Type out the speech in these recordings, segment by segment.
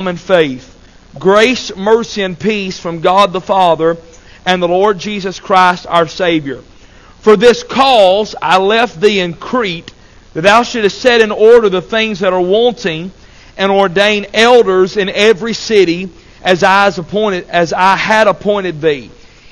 common faith. Grace, mercy, and peace from God the Father and the Lord Jesus Christ our Savior. For this cause I left thee in Crete, that thou shouldest set in order the things that are wanting, and ordain elders in every city, as I, appointed, as I had appointed thee.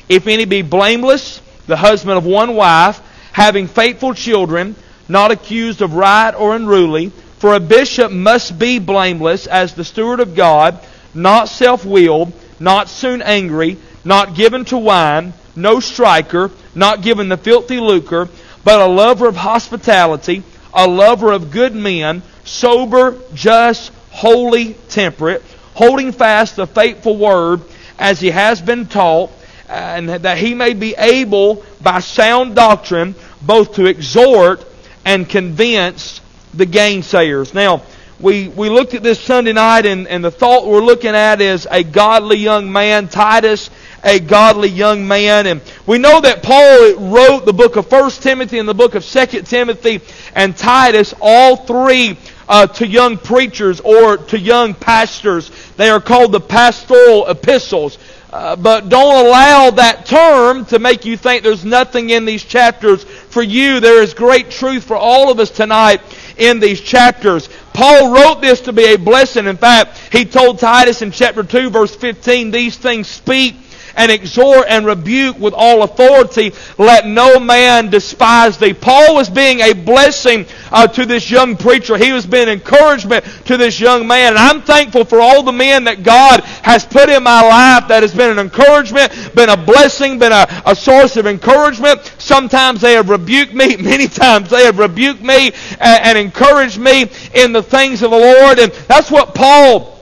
If any be blameless, the husband of one wife, having faithful children, not accused of right or unruly, for a bishop must be blameless as the steward of God, not self willed, not soon angry, not given to wine, no striker, not given the filthy lucre, but a lover of hospitality, a lover of good men, sober, just, holy, temperate, holding fast the faithful word as he has been taught, and that he may be able by sound doctrine both to exhort and convince the gainsayers. Now, we, we looked at this Sunday night, and, and the thought we're looking at is a godly young man, Titus, a godly young man. And we know that Paul wrote the book of 1 Timothy and the book of 2 Timothy and Titus, all three uh, to young preachers or to young pastors. They are called the pastoral epistles. Uh, but don't allow that term to make you think there's nothing in these chapters for you. There is great truth for all of us tonight in these chapters. Paul wrote this to be a blessing. In fact, he told Titus in chapter 2 verse 15, these things speak and exhort and rebuke with all authority. Let no man despise thee. Paul was being a blessing uh, to this young preacher. He was being encouragement to this young man. And I'm thankful for all the men that God has put in my life that has been an encouragement, been a blessing, been a, a source of encouragement. Sometimes they have rebuked me. Many times they have rebuked me and, and encouraged me in the things of the Lord. And that's what Paul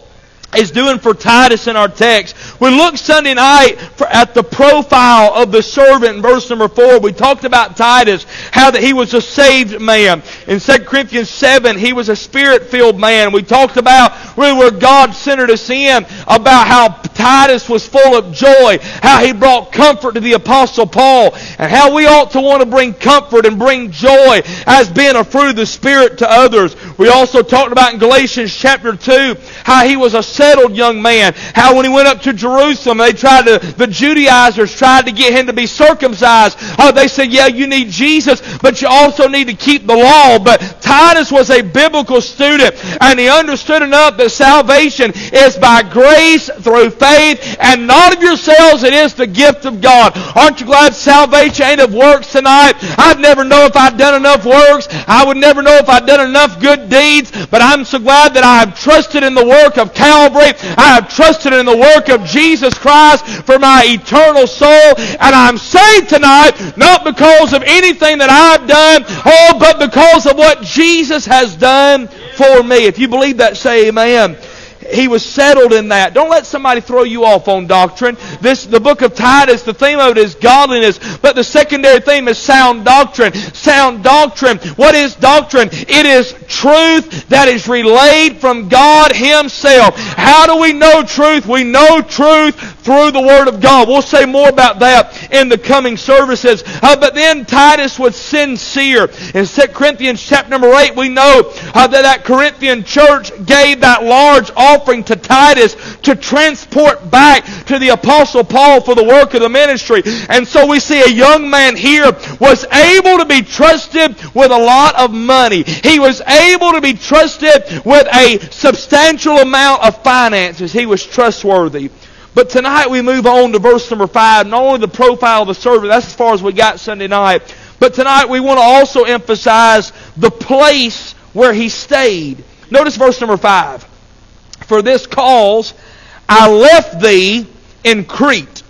is doing for Titus in our text. We looked Sunday night at the profile of the servant in verse number 4. We talked about Titus, how that he was a saved man. In 2 Corinthians 7, he was a spirit-filled man. We talked about really where God centered us in, about how Titus was full of joy, how he brought comfort to the Apostle Paul, and how we ought to want to bring comfort and bring joy as being a fruit of the Spirit to others. We also talked about in Galatians chapter 2, how he was a settled young man. How when he went up to Jerusalem, they tried to, the Judaizers tried to get him to be circumcised. Oh, they said, yeah, you need Jesus, but you also need to keep the law. But Titus was a biblical student, and he understood enough that salvation is by grace through faith, and not of yourselves, it is the gift of God. Aren't you glad salvation ain't of works tonight? I'd never know if I'd done enough works. I would never know if I'd done enough good deeds, but I'm so glad that I have trusted in the work of Calvary Calvary. I have trusted in the work of Jesus Christ for my eternal soul. And I'm saved tonight, not because of anything that I've done, oh, but because of what Jesus has done for me. If you believe that, say amen he was settled in that. Don't let somebody throw you off on doctrine. This, the book of Titus, the theme of it is godliness, but the secondary theme is sound doctrine. Sound doctrine. What is doctrine? It is truth that is relayed from God Himself. How do we know truth? We know truth through the Word of God. We'll say more about that in the coming services. Uh, but then Titus was sincere. In 2 Corinthians chapter number 8, we know uh, that that Corinthian church gave that large offering offering to Titus to transport back to the Apostle Paul for the work of the ministry. And so we see a young man here was able to be trusted with a lot of money. He was able to be trusted with a substantial amount of finances. He was trustworthy. But tonight we move on to verse number five. Not only the profile of the servant, that's as far as we got Sunday night. But tonight we want to also emphasize the place where he stayed. Notice verse number five. For this cause I left thee in Crete.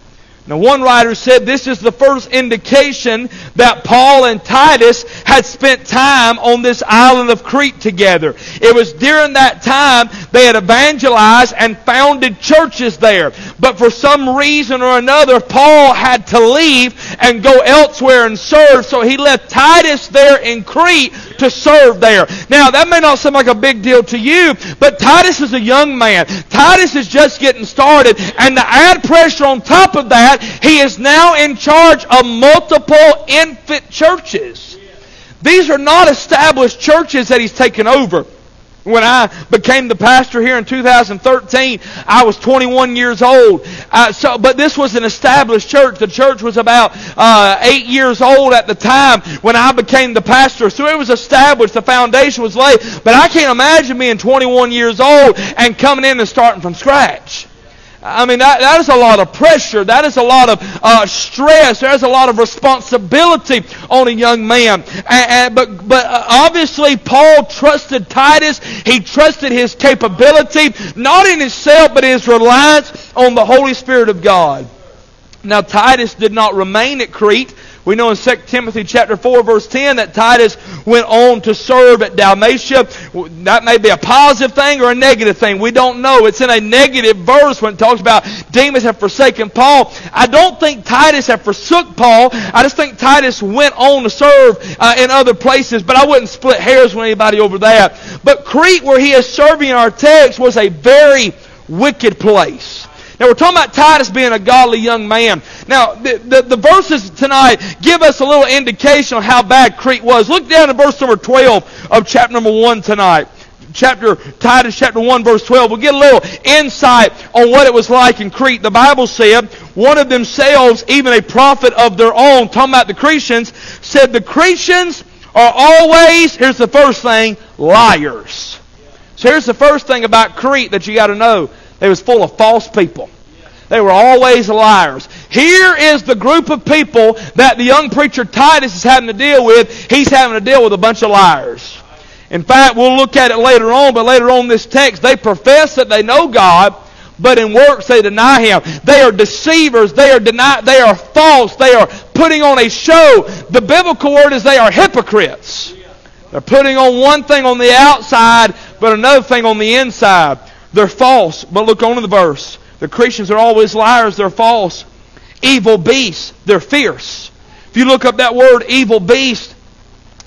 Now, one writer said this is the first indication that Paul and Titus had spent time on this island of Crete together. It was during that time they had evangelized and founded churches there. But for some reason or another, Paul had to leave and go elsewhere and serve, so he left Titus there in Crete to serve there. Now, that may not seem like a big deal to you, but Titus is a young man. Titus is just getting started, and to add pressure on top of that, he is now in charge of multiple infant churches. These are not established churches that he's taken over. When I became the pastor here in 2013, I was 21 years old. Uh, so, but this was an established church. The church was about uh, eight years old at the time when I became the pastor. So it was established. The foundation was laid. But I can't imagine being 21 years old and coming in and starting from scratch. I mean, that, that is a lot of pressure. That is a lot of uh, stress. There's a lot of responsibility on a young man. And, and, but, but uh, obviously, Paul trusted Titus. He trusted his capability, not in himself, but his reliance on the Holy Spirit of God. Now, Titus did not remain at Crete we know in 2 Timothy chapter 4 verse 10 that Titus went on to serve at Dalmatia. That may be a positive thing or a negative thing. We don't know. It's in a negative verse when it talks about Demas have forsaken Paul. I don't think Titus have forsook Paul. I just think Titus went on to serve uh, in other places, but I wouldn't split hairs with anybody over that. But Crete, where he is serving our text, was a very wicked place. Now we're talking about Titus being a godly young man. Now the, the, the, verses tonight give us a little indication of how bad Crete was. Look down at verse number 12 of chapter number 1 tonight. Chapter Titus chapter 1 verse 12. We'll get a little insight on what it was like in Crete. The Bible said one of themselves, even a prophet of their own, talking about the Cretians, said the Cretians are always, here's the first thing, liars. So here's the first thing about Crete that you got to know. It was full of false people. They were always liars. Here is the group of people that the young preacher Titus is having to deal with. He's having to deal with a bunch of liars. In fact, we'll look at it later on, but later on this text, they profess that they know God, but in works they deny Him. They are deceivers. They are deny, They are false. They are putting on a show. The biblical word is they are hypocrites. They're putting on one thing on the outside, but another thing on the inside. They're false. But look on to the verse. The Cretians are always liars. They're false. Evil beasts. They're fierce. If you look up that word, evil beast,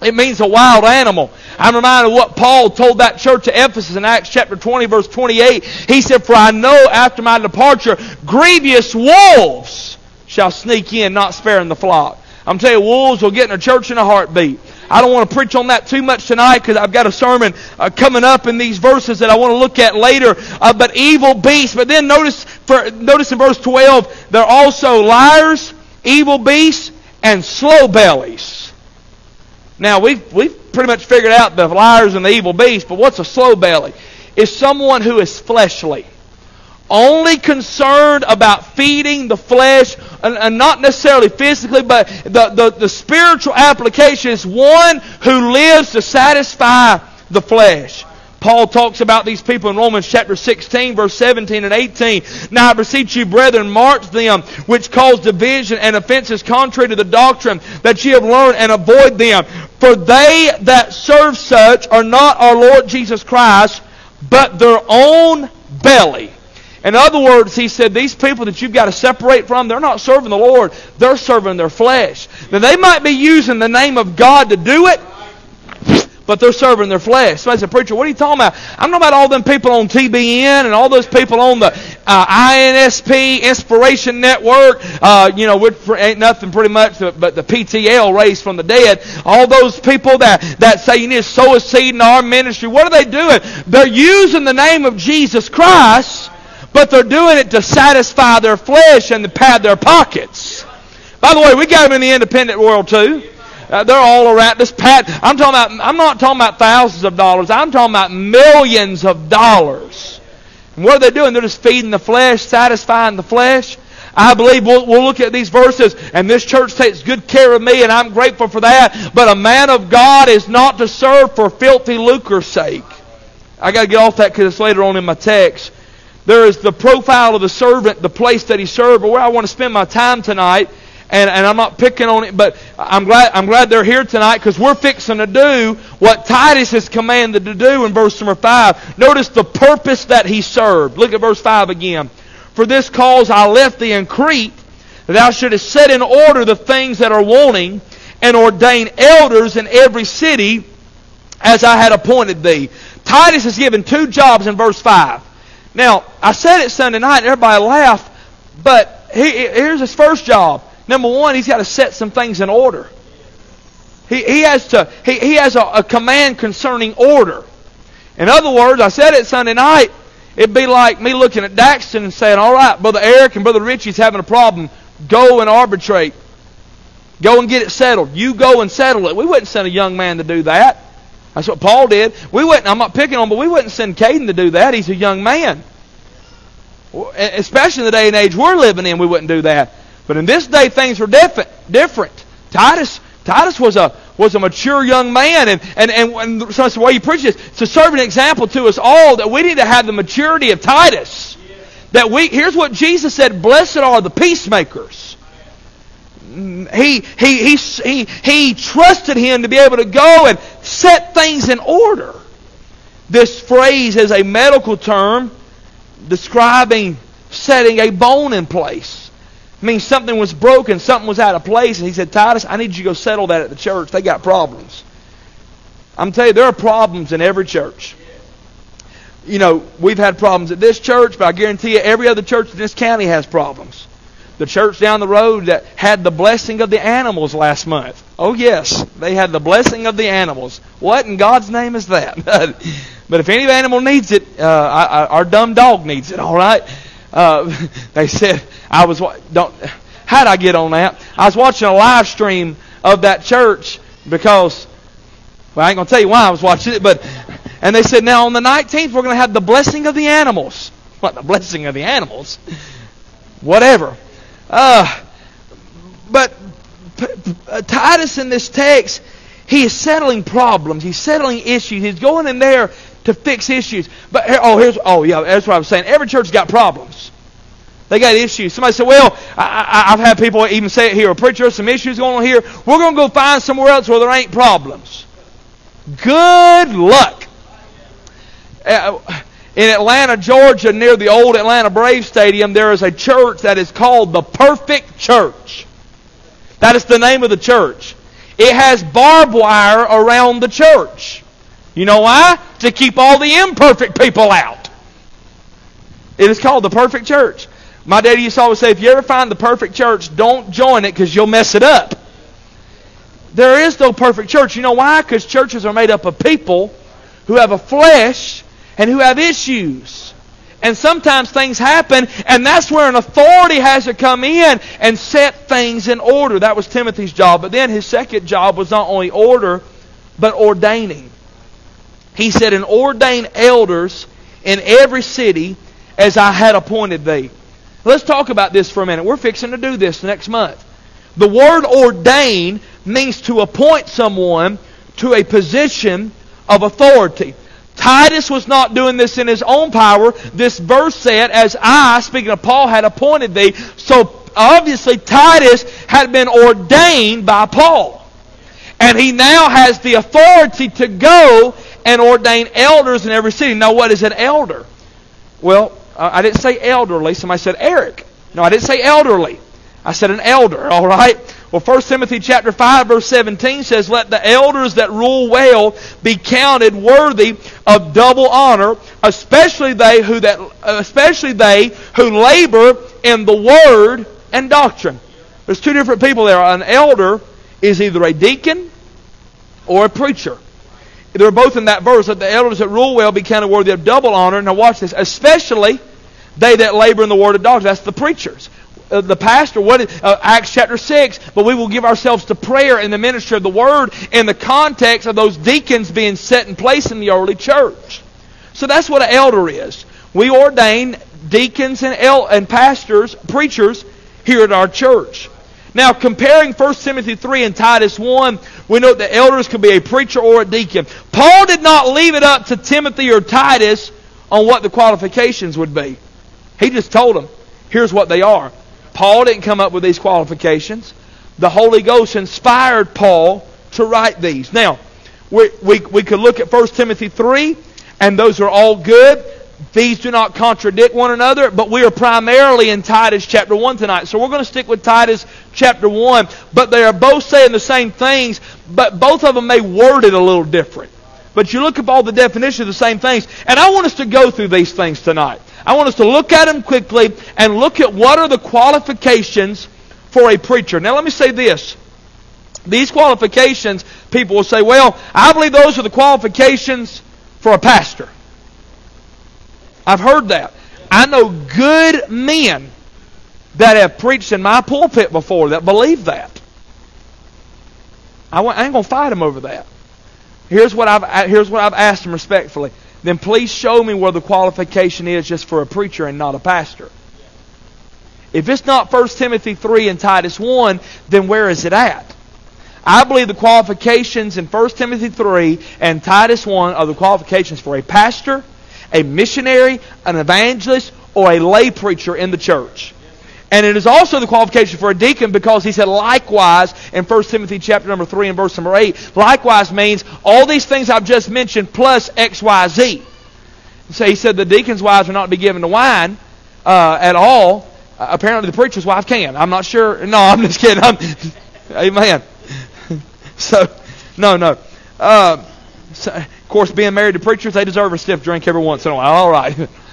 it means a wild animal. I'm reminded of what Paul told that church at Ephesus in Acts chapter 20, verse 28. He said, For I know after my departure, grievous wolves shall sneak in, not sparing the flock. I'm telling you, wolves will get in a church in a heartbeat. I don't want to preach on that too much tonight because I've got a sermon uh, coming up in these verses that I want to look at later. Uh, but evil beasts. But then notice, for, notice in verse 12, they're also liars, evil beasts, and slow bellies. Now we've we've pretty much figured out the liars and the evil beasts. But what's a slow belly? Is someone who is fleshly only concerned about feeding the flesh, and, and, not necessarily physically, but the, the, the spiritual application is one who lives to satisfy the flesh. Paul talks about these people in Romans chapter 16, verse 17 and 18. Now I beseech you, brethren, mark them which cause division and offenses contrary to the doctrine that ye have learned, and avoid them. For they that serve such are not our Lord Jesus Christ, but their own belly in other words, he said, these people that you've got to separate from, they're not serving the Lord. They're serving their flesh. Now, they might be using the name of God to do it, but they're serving their flesh. Somebody said, Preacher, what are you talking about? I'm talking about all them people on TBN and all those people on the uh, INSP, Inspiration Network. Uh, you know, ain't nothing pretty much but the PTL raised from the dead. All those people that, that say you need to sow a seed in our ministry, what are they doing? They're using the name of Jesus Christ but they're doing it to satisfy their flesh and to pad their pockets. By the way, we got them in the independent world too. Uh, they're all around this pat. I'm talking about. I'm not talking about thousands of dollars. I'm talking about millions of dollars. And what are they doing? They're just feeding the flesh, satisfying the flesh. I believe we'll, we'll look at these verses, and this church takes good care of me, and I'm grateful for that. But a man of God is not to serve for filthy lucre's sake. I got to get off that because it's later on in my text. There is the profile of the servant, the place that he served, but where I want to spend my time tonight. And, and I'm not picking on it, but I'm glad, I'm glad they're here tonight because we're fixing to do what Titus is commanded to do in verse number 5. Notice the purpose that he served. Look at verse 5 again. For this cause I left thee in Crete, that thou shouldest set in order the things that are wanting, and ordain elders in every city as I had appointed thee. Titus is given two jobs in verse 5. Now, I said it Sunday night, and everybody laughed, but he, here's his first job. Number one, he's got to set some things in order. He, he has to he, he has a, a command concerning order. In other words, I said it Sunday night, it'd be like me looking at Daxton and saying, all right, Brother Eric and Brother Richie's having a problem. Go and arbitrate. Go and get it settled. You go and settle it. We wouldn't send a young man to do that. That's what Paul did. We wouldn't, I'm not picking on, but we wouldn't send Caden to do that. He's a young man. Especially in the day and age we're living in, we wouldn't do that. But in this day, things were different. Different. Titus, Titus was a was a mature young man, and and and, and so that's the way you preach this. To serve an example to us all that we need to have the maturity of Titus. That we here's what Jesus said: "Blessed are the peacemakers." He, he, he, he, he trusted him to be able to go and set things in order. This phrase is a medical term describing setting a bone in place. It means something was broken, something was out of place, and he said, Titus, I need you to go settle that at the church. They got problems. I'm telling you, there are problems in every church. You know, we've had problems at this church, but I guarantee you every other church in this county has problems. The church down the road that had the blessing of the animals last month. Oh, yes, they had the blessing of the animals. What in God's name is that? but if any animal needs it, uh, I, I, our dumb dog needs it, all right? Uh, they said, I was, don't, how'd I get on that? I was watching a live stream of that church because, well, I ain't going to tell you why I was watching it, but, and they said, now on the 19th, we're going to have the blessing of the animals. What, the blessing of the animals? Whatever. Uh, but uh, Titus in this text, he is settling problems. He's settling issues. He's going in there to fix issues. But oh, here's oh yeah, that's what I was saying. Every church's got problems. They got issues. Somebody said, "Well, I, have had people even say it here. A preacher, some issues going on here. We're going to go find somewhere else where there ain't problems." Good luck. Uh, in Atlanta, Georgia, near the old Atlanta Braves Stadium, there is a church that is called the Perfect Church. That is the name of the church. It has barbed wire around the church. You know why? To keep all the imperfect people out. It is called the Perfect Church. My daddy used to always say, if you ever find the perfect church, don't join it because you'll mess it up. There is no perfect church. You know why? Because churches are made up of people who have a flesh and who have issues. And sometimes things happen, and that's where an authority has to come in and set things in order. That was Timothy's job. But then his second job was not only order, but ordaining. He said, And ordain elders in every city as I had appointed thee. Let's talk about this for a minute. We're fixing to do this next month. The word ordain means to appoint someone to a position of authority. Titus was not doing this in his own power. This verse said, As I, speaking of Paul, had appointed thee. So obviously Titus had been ordained by Paul. And he now has the authority to go and ordain elders in every city. Now, what is an elder? Well, I didn't say elderly. Somebody said Eric. No, I didn't say elderly. I said an elder, all right? Well, 1 Timothy chapter 5 verse 17 says, "Let the elders that rule well be counted worthy of double honor, especially they who that especially they who labor in the word and doctrine." There's two different people there. An elder is either a deacon or a preacher. They're both in that verse Let the elders that rule well be counted worthy of double honor. Now watch this. Especially they that labor in the word of doctrine. That's the preachers uh, the pastor, what is, uh, Acts chapter 6, but we will give ourselves to prayer and the ministry of the word in the context of those deacons being set in place in the early church. So that's what an elder is. We ordain deacons and, el- and pastors, preachers here at our church. Now, comparing 1 Timothy 3 and Titus 1, we know that elders could be a preacher or a deacon. Paul did not leave it up to Timothy or Titus on what the qualifications would be. He just told them, here's what they are. Paul didn't come up with these qualifications. The Holy Ghost inspired Paul to write these. Now, we, we, we could look at 1 Timothy 3, and those are all good. These do not contradict one another, but we are primarily in Titus chapter 1 tonight. So we're going to stick with Titus chapter 1, but they are both saying the same things, but both of them may word it a little different. But you look up all the definitions of the same things, and I want us to go through these things tonight. I want us to look at them quickly and look at what are the qualifications for a preacher. Now, let me say this. These qualifications, people will say, well, I believe those are the qualifications for a pastor. I've heard that. I know good men that have preached in my pulpit before that believe that. I ain't going to fight them over that. Here's what I've here's what I've asked them respectfully. Then please show me where the qualification is just for a preacher and not a pastor. If it's not 1 Timothy 3 and Titus 1, then where is it at? I believe the qualifications in 1 Timothy 3 and Titus 1 are the qualifications for a pastor, a missionary, an evangelist, or a lay preacher in the church. And it is also the qualification for a deacon because he said likewise in 1 Timothy chapter number 3 and verse number 8. Likewise means all these things I've just mentioned plus X, Y, Z. So he said the deacon's wives are not to be given to wine uh, at all. Uh, apparently the preacher's wife can. I'm not sure. No, I'm just kidding. I'm, amen. so, no, no. Uh, so, of course, being married to preachers, they deserve a stiff drink every once in a while. All right.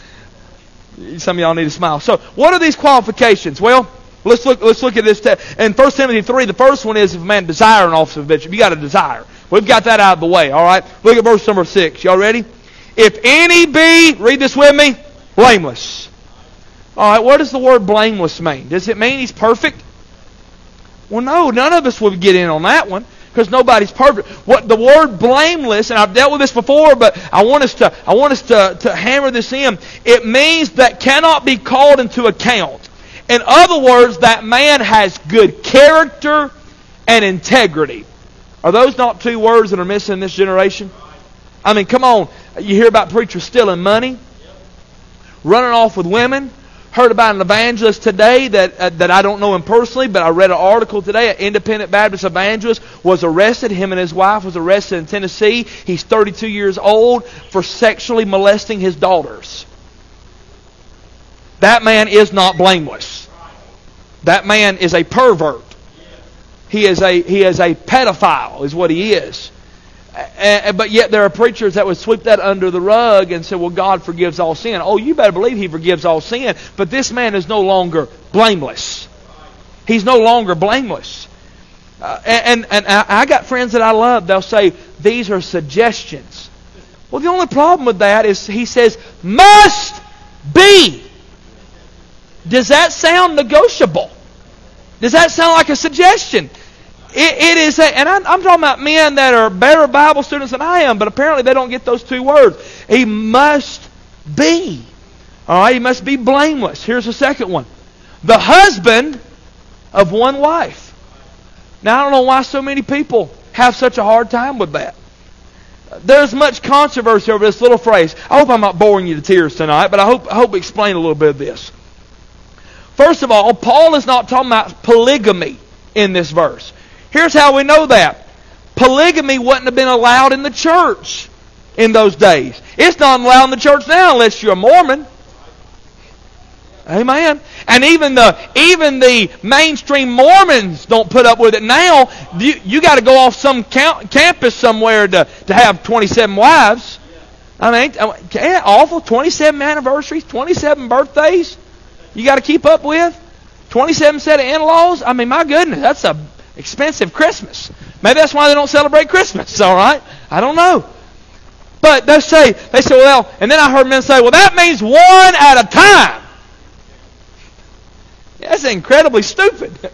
Some of y'all need to smile. So, what are these qualifications? Well, let's look. Let's look at this. Te- in 1 Timothy three, the first one is if a man desire an office of bishop, you got to desire. We've got that out of the way. All right. Look at verse number six. Y'all ready? If any be, read this with me, blameless. All right. What does the word blameless mean? Does it mean he's perfect? Well, no. None of us would get in on that one because nobody's perfect. What the word blameless, and I've dealt with this before, but I want us to I want us to, to hammer this in. It means that cannot be called into account. In other words, that man has good character and integrity. Are those not two words that are missing in this generation? I mean, come on. You hear about preachers stealing money, running off with women, heard about an evangelist today that uh, that I don't know him personally, but I read an article today. An independent Baptist evangelist was arrested. Him and his wife was arrested in Tennessee. He's 32 years old for sexually molesting his daughters. That man is not blameless. That man is a pervert. He is a he is a pedophile, is what he is. And, but yet there are preachers that would sweep that under the rug and say, well, God forgives all sin. Oh, you better believe He forgives all sin. But this man is no longer blameless. He's no longer blameless. Uh, and and I got friends that I love. They'll say, these are suggestions. Well, the only problem with that is he says, must be. Does that sound negotiable? Does that sound like a suggestion? It, it is a, and I'm, I'm, talking about men that are better Bible students than I am, but apparently they don't get those two words. He must be. All right, he must be blameless. Here's the second one the husband of one wife. Now, I don't know why so many people have such a hard time with that. There's much controversy over this little phrase. I hope I'm not boring you to tears tonight, but I hope, I hope to explain a little bit of this. First of all, Paul is not talking about polygamy in this verse. Here's how we know that. Polygamy wouldn't have been allowed in the church in those days. It's not allowed in the church now unless you're a Mormon. Amen. And even the even the mainstream Mormons don't put up with it now. You, you got to go off some camp, campus somewhere to, to have 27 wives. I mean, awful. 27 anniversaries, 27 birthdays. You got to keep up with. 27 set of in-laws. I mean, my goodness, that's a expensive Christmas. Maybe that's why they don't celebrate Christmas, all right? I don't know. But they say, they say, well, and then I heard men say, well, that means one at a time. That's incredibly stupid.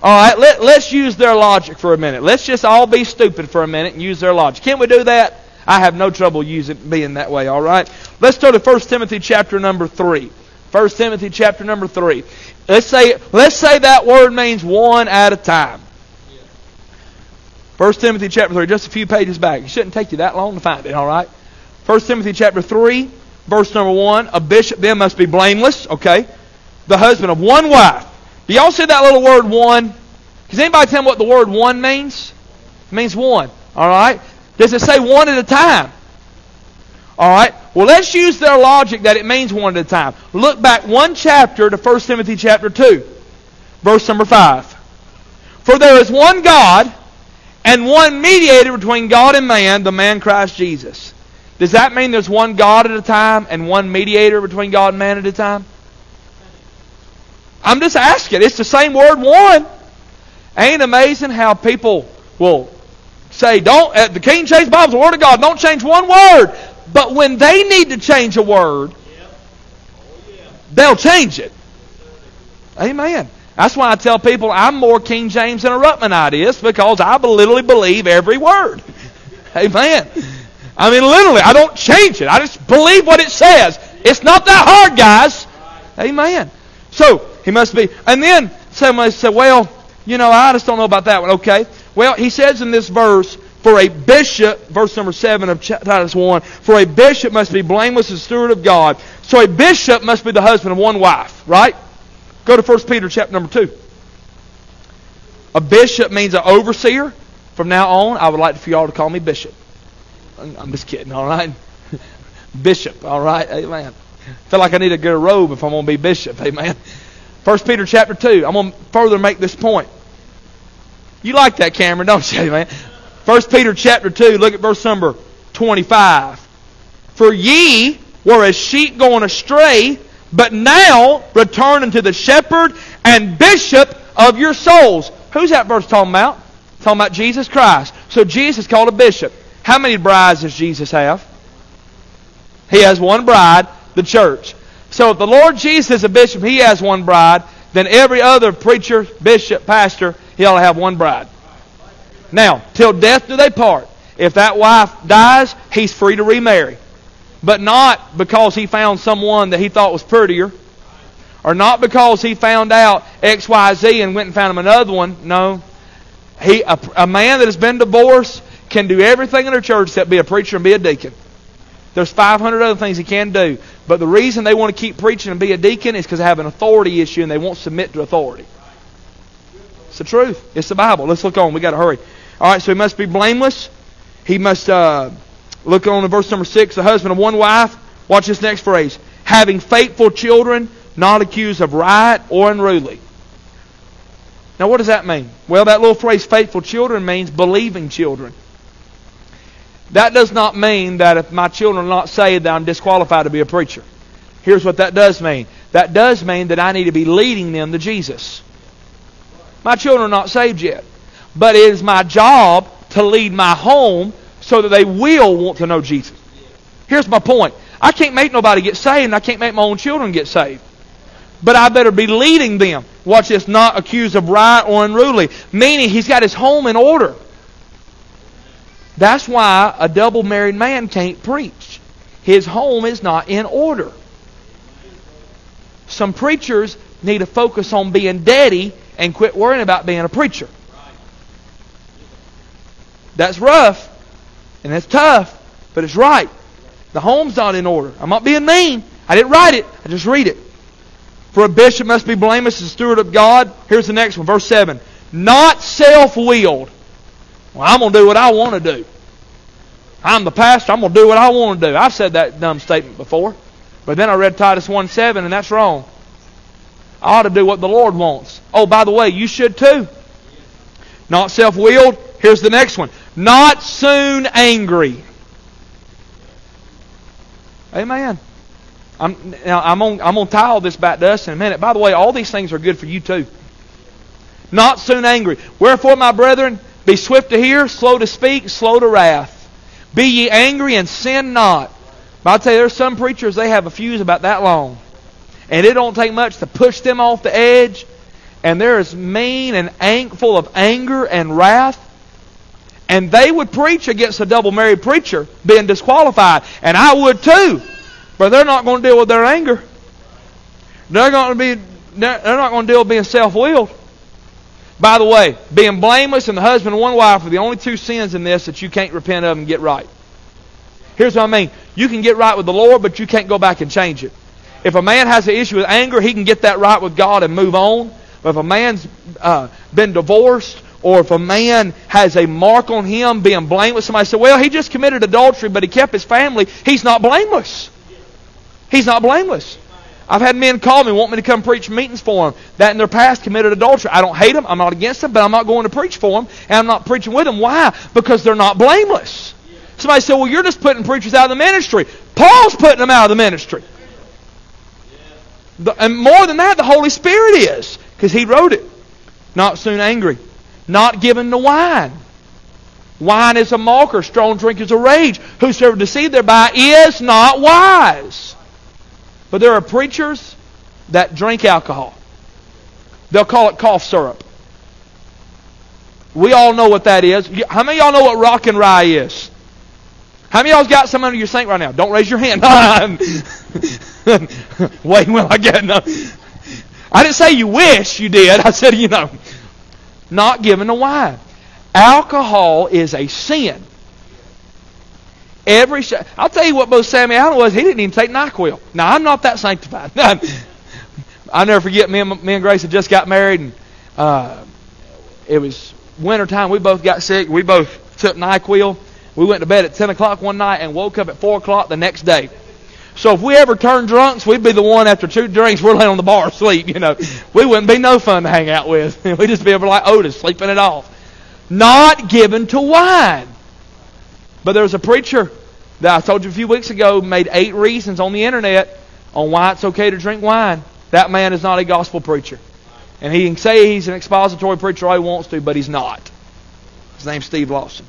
All right, let, let's use their logic for a minute. Let's just all be stupid for a minute and use their logic. Can't we do that? I have no trouble using being that way, all right? Let's go to 1 Timothy chapter number 3. 1 Timothy chapter number 3. Let's say, let's say that word means one at a time. 1 Timothy chapter 3, just a few pages back. It shouldn't take you that long to find it, all right? 1 Timothy chapter 3, verse number 1. A bishop then must be blameless, okay? The husband of one wife. Do y'all see that little word one? Does anybody tell me what the word one means? It means one, all right? Does it say one at a time? All right? Well, let's use their logic that it means one at a time. Look back one chapter to 1 Timothy chapter 2, verse number 5. For there is one God and one mediator between God and man, the man Christ Jesus. Does that mean there's one God at a time and one mediator between God and man at a time? I'm just asking. It's the same word one. Ain't amazing how people will say, don't, the King James Bible is the Word of God. Don't change one word. But when they need to change a word, they'll change it. Amen. That's why I tell people I'm more King James than a Ruckmanite is because I literally believe every word. Amen. I mean, literally, I don't change it. I just believe what it says. It's not that hard, guys. Amen. So, he must be. And then somebody said, well, you know, I just don't know about that one. Okay. Well, he says in this verse, for a bishop, verse number 7 of Titus 1, for a bishop must be blameless and steward of God. So a bishop must be the husband of one wife, right? Go to 1 Peter chapter number 2. A bishop means an overseer. From now on, I would like for y'all to call me bishop. I'm just kidding, all right? bishop, all right? Amen. I feel like I need to get a robe if I'm going to be bishop, amen. 1 Peter chapter 2. I'm going to further make this point. You like that, Cameron, don't you, man? 1 Peter chapter 2, look at verse number 25. For ye were as sheep going astray, but now return unto the shepherd and bishop of your souls. Who's that verse talking about? Talking about Jesus Christ. So Jesus called a bishop. How many brides does Jesus have? He has one bride, the church. So if the Lord Jesus is a bishop, he has one bride, then every other preacher, bishop, pastor, he ought to have one bride. Now, till death do they part. If that wife dies, he's free to remarry. But not because he found someone that he thought was prettier. Or not because he found out XYZ and went and found him another one. No. He, a, a man that has been divorced can do everything in a church except be a preacher and be a deacon. There's 500 other things he can do. But the reason they want to keep preaching and be a deacon is because they have an authority issue and they won't submit to authority. It's the truth. It's the Bible. Let's look on. we got to hurry. All right, so he must be blameless. He must, uh, look on to verse number 6, the husband of one wife. Watch this next phrase. Having faithful children, not accused of riot or unruly. Now, what does that mean? Well, that little phrase, faithful children, means believing children. That does not mean that if my children are not saved, that I'm disqualified to be a preacher. Here's what that does mean. That does mean that I need to be leading them to Jesus. My children are not saved yet. But it is my job to lead my home so that they will want to know Jesus. Here's my point. I can't make nobody get saved, and I can't make my own children get saved. But I better be leading them. Watch this, not accused of riot or unruly. Meaning he's got his home in order. That's why a double married man can't preach. His home is not in order. Some preachers need to focus on being daddy and quit worrying about being a preacher. That's rough and that's tough, but it's right. The home's not in order. I'm not being mean. I didn't write it. I just read it. For a bishop must be blameless as steward of God. Here's the next one, verse 7. Not self-willed. Well, I'm going to do what I want to do. I'm the pastor. I'm going to do what I want to do. I've said that dumb statement before. But then I read Titus 1 7, and that's wrong. I ought to do what the Lord wants. Oh, by the way, you should too. Not self willed. Here's the next one. Not soon angry. Amen. I'm, now, I'm going I'm to tie all this back to us in a minute. By the way, all these things are good for you too. Not soon angry. Wherefore, my brethren, be swift to hear, slow to speak, slow to wrath. Be ye angry and sin not. But I'll tell you, there's some preachers, they have a fuse about that long. And it don't take much to push them off the edge and they're as mean and ang- full of anger and wrath. And they would preach against a double married preacher being disqualified. And I would too. But they're not going to deal with their anger. They're going to be they're not going to deal with being self-willed. By the way, being blameless and the husband and one wife are the only two sins in this that you can't repent of and get right. Here's what I mean. You can get right with the Lord, but you can't go back and change it. If a man has an issue with anger, he can get that right with God and move on. But if a man's uh, been divorced or if a man has a mark on him being blameless, somebody said, well, he just committed adultery, but he kept his family. He's not blameless. He's not blameless. I've had men call me, want me to come preach meetings for them that in their past committed adultery. I don't hate them. I'm not against them, but I'm not going to preach for them, and I'm not preaching with them. Why? Because they're not blameless. Somebody said, well, you're just putting preachers out of the ministry. Paul's putting them out of the ministry. The, and more than that, the Holy Spirit is. Because he wrote it. Not soon angry. Not given to wine. Wine is a mocker, strong drink is a rage. Whosoever deceived thereby is not wise. But there are preachers that drink alcohol. They'll call it cough syrup. We all know what that is. How many of y'all know what rock and rye is? How many of y'all's got some under your sink right now? Don't raise your hand. Wait, well, I get no. I didn't say you wish you did. I said, you know, not given the wine. Alcohol is a sin. Every sh- I'll tell you what both Sammy Allen was. He didn't even take NyQuil. Now I'm not that sanctified. I never forget. Me and me and Grace had just got married, and uh, it was winter time. We both got sick. We both took NyQuil. We went to bed at 10 o'clock one night and woke up at 4 o'clock the next day. So if we ever turned drunks, we'd be the one after two drinks, we're laying on the bar asleep, you know. We wouldn't be no fun to hang out with. We'd just be able like Otis, sleeping it off. Not given to wine. But there was a preacher that I told you a few weeks ago made eight reasons on the internet on why it's okay to drink wine. That man is not a gospel preacher. And he can say he's an expository preacher all he wants to, but he's not. His name's Steve Lawson.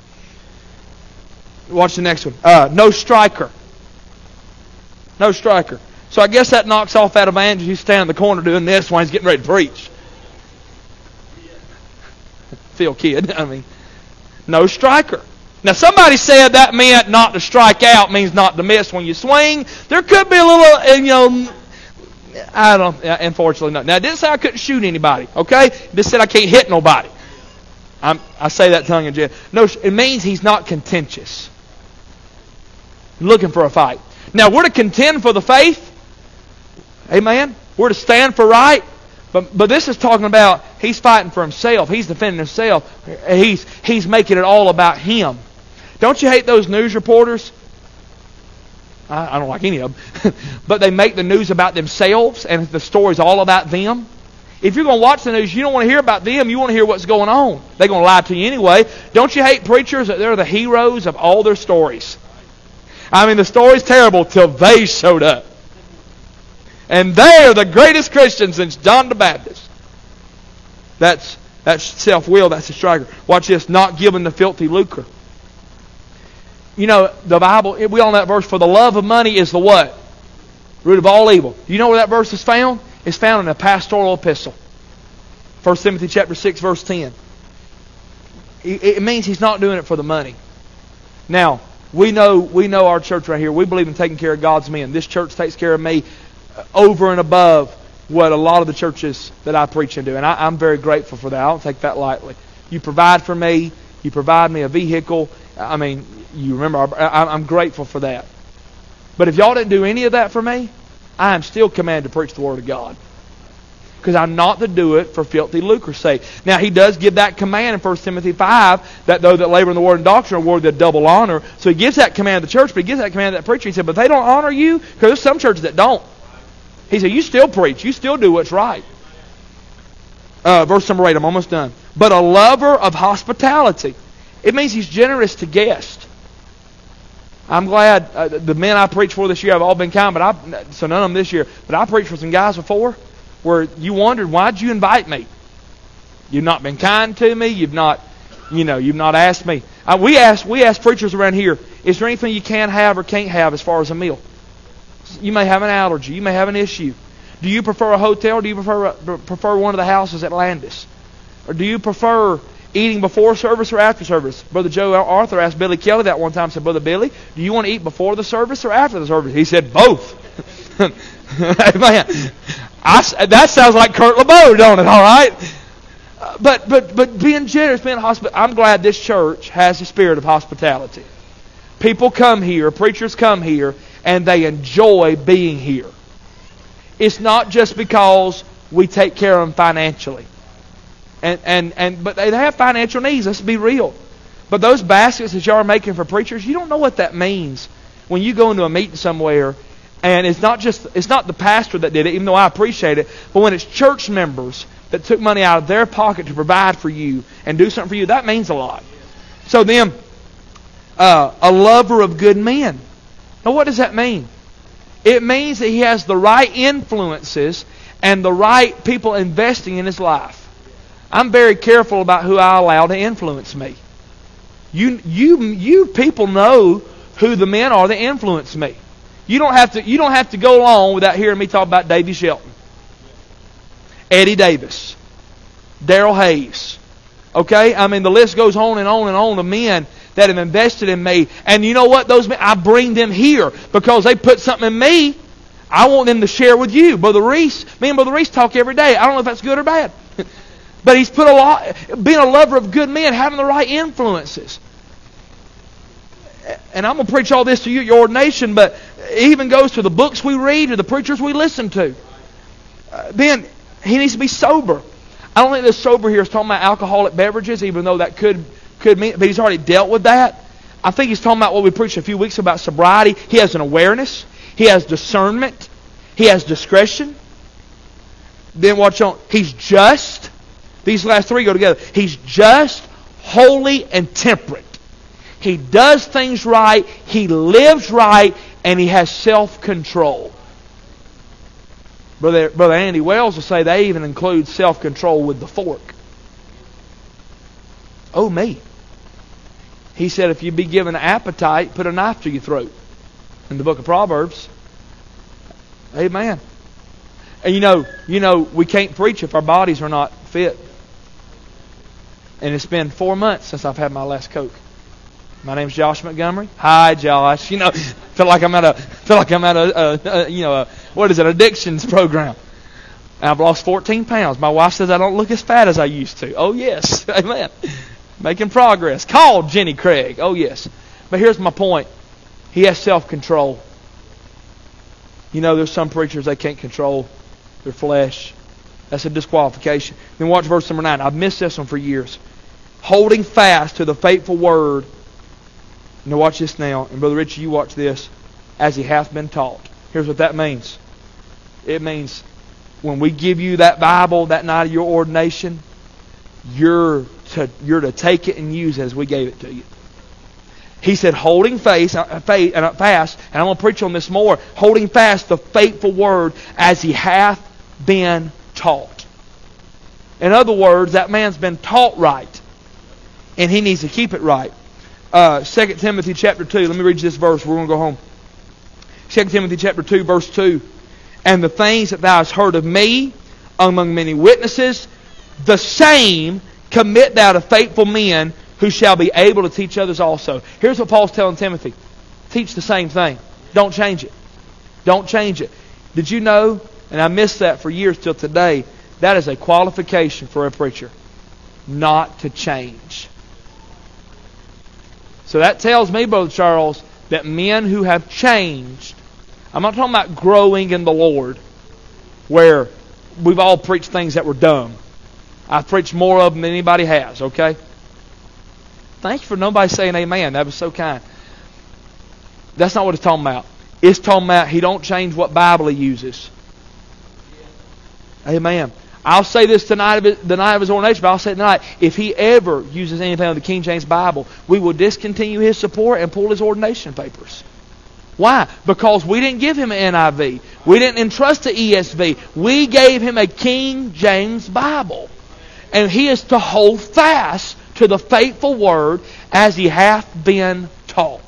Watch the next one. Uh, no striker. No striker. So I guess that knocks off that evangelist He's standing in the corner doing this while he's getting ready to preach. Phil Kidd, I mean. No striker. Now somebody said that meant not to strike out means not to miss when you swing. There could be a little, you know, I don't, unfortunately, no. Now, I didn't say I couldn't shoot anybody, okay? It just said I can't hit nobody. I'm, i say that tongue in jail. No, it means he's not contentious. Looking for a fight. Now, we're to contend for the faith. Amen. We're to stand for right. But, but this is talking about he's fighting for himself. He's defending himself. He's, he's making it all about him. Don't you hate those news reporters? I, I don't like any of them. but they make the news about themselves and the story's all about them. If you're going to watch the news, you don't want to hear about them. You want to hear what's going on. They're going to lie to you anyway. Don't you hate preachers that they're the heroes of all their stories? I mean, the story's terrible till they showed up. And they are the greatest Christians since John the Baptist. That's, that's self-will. That's a striker. Watch this. Not given the filthy lucre. You know, the Bible, we all know that verse, for the love of money is the what? Root of all evil. You know where that verse is found? It's found in a pastoral epistle. 1 Timothy chapter 6, verse 10. It means he's not doing it for the money. Now, we know we know our church right here. We believe in taking care of God's men. This church takes care of me uh, over and above what a lot of the churches that I preach into, and I, am very grateful for that. I don't take that lightly. You provide for me. You provide me a vehicle. I mean, you remember, I, I'm grateful for that. But if y'all didn't do any of that for me, I am still commanded to preach the Word of God. Because I'm not to do it for filthy lucre's sake. Now, he does give that command in 1 Timothy 5 that though that labor in the Word and doctrine are worthy of double honor. So he gives that command to the church, but he gives that command to that preacher. He said, but they don't honor you because there's some churches that don't. He said, you still preach. You still do what's right. Uh, verse number 8, I'm almost done. But a lover of hospitality. It means he's generous to guests. I'm glad uh, the men I preached for this year have all been kind, but I so none of them this year. But I preached for some guys before where you wondered why'd you invite me? You've not been kind to me. You've not, you know, you've not asked me. Uh, we ask we ask preachers around here: Is there anything you can have or can't have as far as a meal? You may have an allergy. You may have an issue. Do you prefer a hotel? Do you prefer prefer one of the houses at Landis? Or do you prefer eating before service or after service. Brother Joe Arthur asked Billy Kelly that one time. Said, Brother Billy, do you want to eat before the service or after the service? He said, both. Amen. I, that sounds like Kurt LeBeau, don't it? All right. Uh, but but but being generous, being hospitable. I'm glad this church has the spirit of hospitality. People come here, preachers come here, and they enjoy being here. It's not just because we take care of them financially. And, and, and, but they have financial needs. Let's be real. But those baskets that y'all are making for preachers, you don't know what that means when you go into a meeting somewhere and it's not just it's not the pastor that did it, even though I appreciate it, but when it's church members that took money out of their pocket to provide for you and do something for you, that means a lot. So then, uh, a lover of good men. Now, what does that mean? It means that he has the right influences and the right people investing in his life. I'm very careful about who I allow to influence me. You, you, you people know who the men are that influence me. You don't have to, you don't have to go along without hearing me talk about Davy Shelton, Eddie Davis, Daryl Hayes. Okay? I mean, the list goes on and on and on of men that have invested in me. And you know what? Those men, I bring them here because they put something in me. I want them to share with you. Brother Reese, me and Brother Reese talk every day. I don't know if that's good or bad. but he's put a lot, being a lover of good men, having the right influences. And I'm going to preach all this to you at your ordination, but it even goes to the books we read or the preachers we listen to. Uh, then he needs to be sober. I don't think the sober here is talking about alcoholic beverages, even though that could could mean, but he's already dealt with that. I think he's talking about what we preached a few weeks about sobriety. He has an awareness. He has discernment. He has discretion. Then watch on. He's just. These last three go together. He's just, holy, and temperate. He does things right. He lives right, and he has self-control. Brother, Brother Andy Wells will say they even include self-control with the fork. Oh, me. He said, if you be given an appetite, put a knife to your throat. In the book of Proverbs. Amen. And you know, you know, we can't preach if our bodies are not fit. And it's been four months since I've had my last Coke. My name's Josh Montgomery. Hi, Josh. You know, feel like I'm at a feel like I'm at a, a, a you know a, what is it addictions program. And I've lost 14 pounds. My wife says I don't look as fat as I used to. Oh yes, amen. Making progress. Call Jenny Craig. Oh, yes. But here's my point. He has self-control. You know, there's some preachers they can't control their flesh. That's a disqualification. Then watch verse number 9. I've missed this one for years. Holding fast to the faithful word. Now watch this now. And Brother Richie, you watch this. As he hath been taught. Here's what that means. It means when we give you that Bible that night of your ordination, you're to, you're to take it and use it as we gave it to you. He said, holding uh, faith, uh, fast, and I'm going to preach on this more, holding fast the faithful word as he hath been taught. In other words, that man's been taught right, and he needs to keep it right. Uh, 2 Timothy chapter 2, let me read you this verse. We're going to go home. 2 Timothy chapter 2, verse 2. And the things that thou hast heard of me among many witnesses, the same commit thou to faithful men who shall be able to teach others also. Here's what Paul's telling Timothy teach the same thing. Don't change it. Don't change it. Did you know, and I missed that for years till today, that is a qualification for a preacher not to change. So that tells me, Brother Charles, that men who have changed, I'm not talking about growing in the Lord, where we've all preached things that were dumb. I've preached more of them than anybody has, okay? Thank you for nobody saying amen. That was so kind. That's not what it's talking about. It's talking about he don't change what Bible he uses. Amen. I'll say this tonight, the night of his ordination, but I'll say tonight, if he ever uses anything of the King James Bible, we will discontinue his support and pull his ordination papers. Why? Because we didn't give him an NIV. We didn't entrust to ESV. We gave him a King James Bible and he is to hold fast to the faithful word as he hath been taught.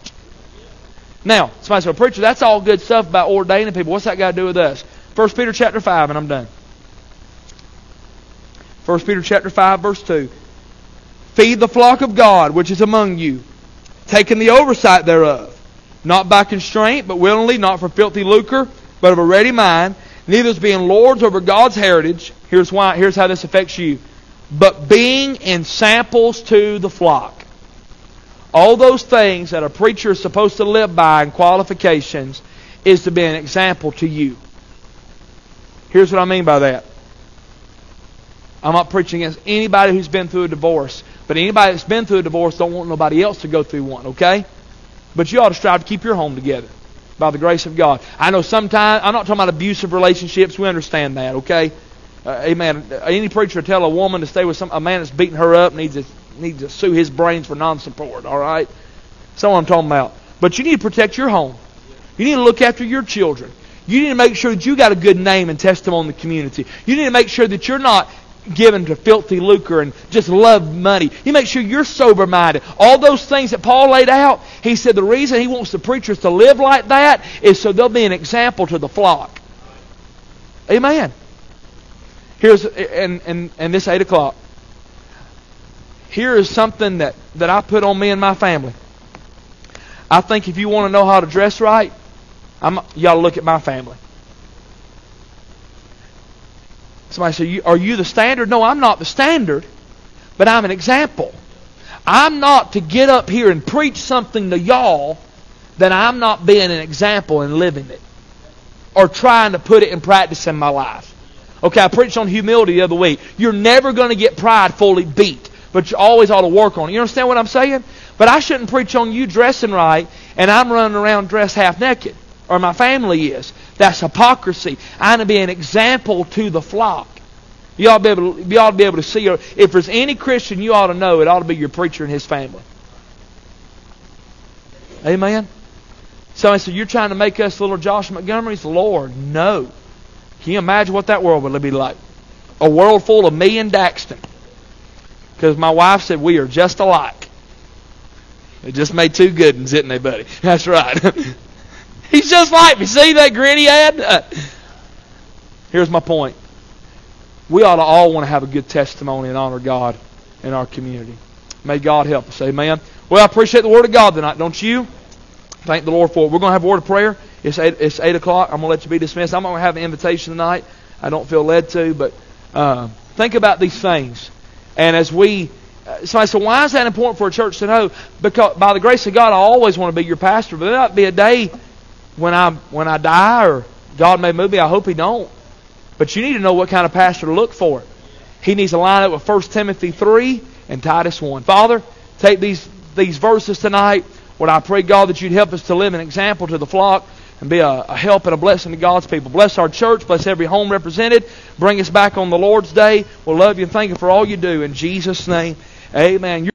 Now, somebody said, preacher, that's all good stuff about ordaining people. What's that got to do with us? 1 Peter chapter 5, and I'm done. 1 Peter chapter 5, verse 2. Feed the flock of God which is among you, taking the oversight thereof, not by constraint, but willingly, not for filthy lucre, but of a ready mind, neither as being lords over God's heritage. Here's why. Here's how this affects you but being ensamples to the flock. All those things that a preacher is supposed to live by and qualifications is to be an example to you. Here's what I mean by that. I'm not preaching against anybody who's been through a divorce, but anybody that's been through a divorce don't want nobody else to go through one, okay? But you ought to strive to keep your home together by the grace of God. I know sometimes, I'm not talking about abusive relationships, we understand that, okay? Uh, amen. Any preacher tell a woman to stay with some a man that's beating her up needs to needs to sue his brains for non-support. All right, that's what I'm talking about. But you need to protect your home. You need to look after your children. You need to make sure that you got a good name and testimony in the community. You need to make sure that you're not given to filthy lucre and just love money. He makes sure you're sober minded. All those things that Paul laid out, he said the reason he wants the preachers to live like that is so they'll be an example to the flock. Amen. Here's and and and this eight o'clock. Here is something that, that I put on me and my family. I think if you want to know how to dress right, I'm, to look at my family. Somebody say, Are you the standard? No, I'm not the standard, but I'm an example. I'm not to get up here and preach something to y'all that I'm not being an example and living it or trying to put it in practice in my life. Okay, I preached on humility the other week. You're never going to get pride fully beat, but you always ought to work on it. You understand what I'm saying? But I shouldn't preach on you dressing right and I'm running around dressed half naked, or my family is. That's hypocrisy. I want to be an example to the flock. You ought to be able to, you ought to, be able to see, if there's any Christian you ought to know, it ought to be your preacher and his family. Amen? Somebody said, You're trying to make us little Josh Montgomery's? Lord, no. Can you imagine what that world would be like? A world full of me and Daxton. Because my wife said we are just alike. They just made two good ones, didn't they, buddy? That's right. He's just like me. See that grin he had? Here's my point. We ought to all want to have a good testimony and honor God in our community. May God help us. Amen. Well, I appreciate the Word of God tonight, don't you? Thank the Lord for it. We're going to have a word of prayer. It's 8, it's eight o'clock. I'm going to let you be dismissed. I'm going to have an invitation tonight. I don't feel led to, but uh, think about these things. And as we uh, somebody said, why is that important for a church to know? Because by the grace of God, I always want to be your pastor. But there might be a day when I when I die or God may move me. I hope He don't. But you need to know what kind of pastor to look for. He needs to line up with 1 Timothy 3 and Titus 1. Father, take these these verses tonight. Lord, I pray, God, that you'd help us to live an example to the flock and be a, a, help and a blessing to God's people. Bless our church. Bless every home represented. Bring us back on the Lord's day. We'll love you and thank you for all you do. In Jesus' name, amen.